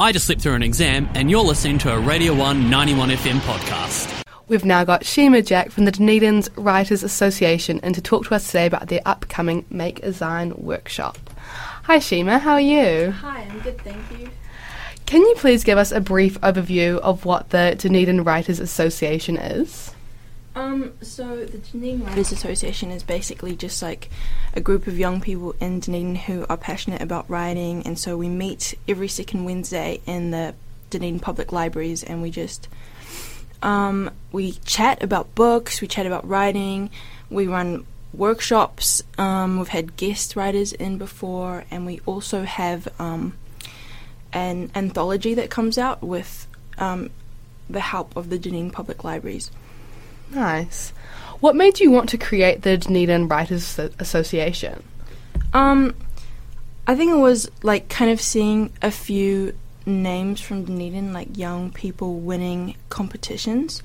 I just slipped through an exam, and you're listening to a Radio 1 91 FM podcast. We've now got Shima Jack from the Dunedin's Writers Association and to talk to us today about their upcoming Make a Zine workshop. Hi Shima, how are you? Hi, I'm good, thank you. Can you please give us a brief overview of what the Dunedin Writers Association is? Um, so the Dunedin Writers Association is basically just like a group of young people in Dunedin who are passionate about writing, and so we meet every second Wednesday in the Dunedin Public Libraries, and we just um, we chat about books, we chat about writing, we run workshops. Um, we've had guest writers in before, and we also have um, an anthology that comes out with um, the help of the Dunedin Public Libraries. Nice. What made you want to create the Dunedin Writers Association? Um, I think it was like kind of seeing a few names from Dunedin, like young people winning competitions,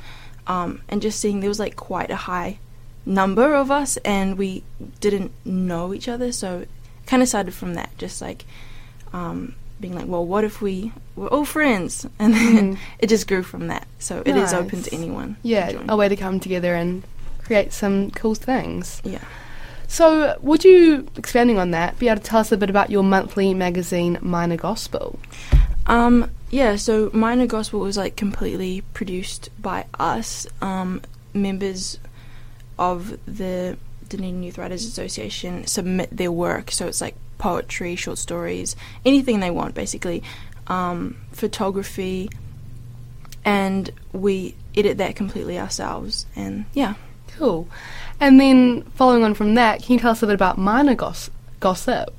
um, and just seeing there was like quite a high number of us, and we didn't know each other, so kind of started from that, just like um, being like, well, what if we were all friends? And then mm. it just grew from that. So it nice. is open to anyone. Yeah, to a way to come together and create some cool things. Yeah. So, would you, expanding on that, be able to tell us a bit about your monthly magazine, Minor Gospel? Um, yeah, so Minor Gospel was like completely produced by us, um, members of the Dunedin Youth Writers Association submit their work. So it's like poetry, short stories, anything they want, basically, um, photography, and we edit that completely ourselves. And yeah. Cool. And then following on from that, can you tell us a bit about Minor Gos- Gossip?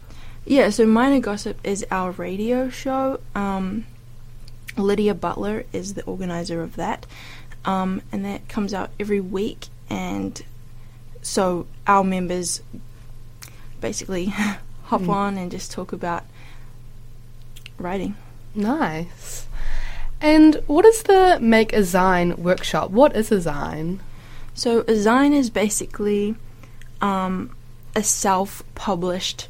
Yeah, so Minor Gossip is our radio show. Um, Lydia Butler is the organizer of that. Um, and that comes out every week. And so our members basically hop mm. on and just talk about writing. Nice. And what is the Make a Zine workshop? What is a zine? So, a zine is basically um, a self published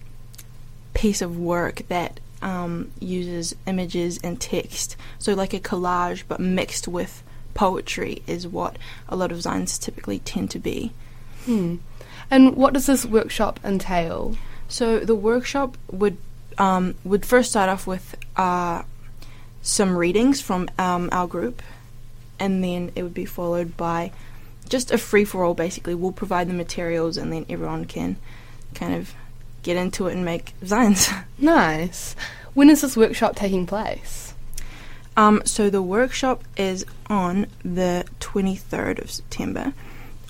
piece of work that um, uses images and text. So, like a collage, but mixed with poetry, is what a lot of zines typically tend to be. Hmm. And what does this workshop entail? So, the workshop would um, would first start off with uh, some readings from um, our group, and then it would be followed by just a free for all. Basically, we'll provide the materials, and then everyone can kind of get into it and make designs. Nice. When is this workshop taking place? Um, so the workshop is on the 23rd of September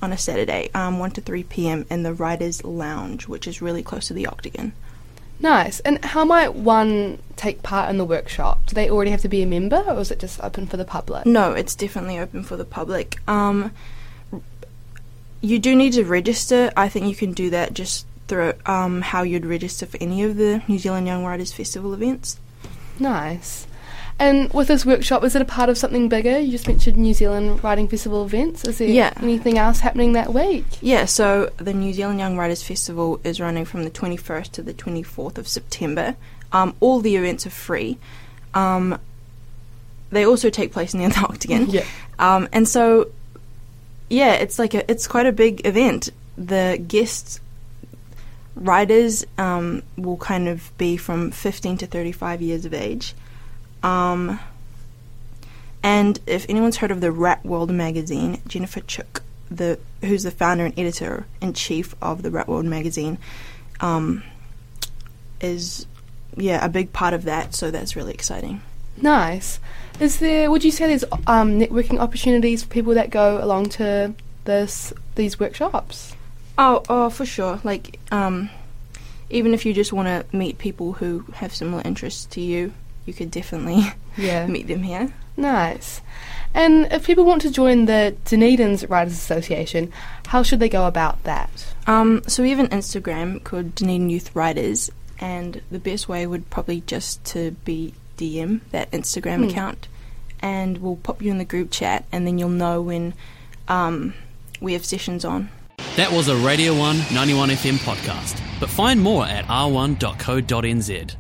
on a Saturday, um, 1 to 3 p.m. in the Writers Lounge, which is really close to the Octagon. Nice. And how might one take part in the workshop? Do they already have to be a member, or is it just open for the public? No, it's definitely open for the public. Um, you do need to register. I think you can do that just through um, how you'd register for any of the New Zealand Young Writers Festival events. Nice. And with this workshop, is it a part of something bigger? You just mentioned New Zealand Writing Festival events. Is there yeah. anything else happening that week? Yeah, so the New Zealand Young Writers Festival is running from the 21st to the 24th of September. Um, all the events are free. Um, they also take place in the Octagon. yeah. Um, and so, yeah, it's like a, it's quite a big event. The guests writers um, will kind of be from 15 to 35 years of age. Um, and if anyone's heard of the Rat World magazine, Jennifer Chook, the who's the founder and editor in chief of the Rat World magazine, um, is yeah a big part of that. So that's really exciting. Nice. Is there? Would you say there's um, networking opportunities for people that go along to this these workshops? Oh, oh, for sure. Like, um, even if you just want to meet people who have similar interests to you, you could definitely yeah. meet them here. Nice. And if people want to join the Dunedin's Writers Association, how should they go about that? Um, so we have an Instagram called Dunedin Youth Writers, and the best way would probably just to be DM that Instagram hmm. account, and we'll pop you in the group chat, and then you'll know when um, we have sessions on. That was a Radio 1 91 FM podcast, but find more at r1.co.nz.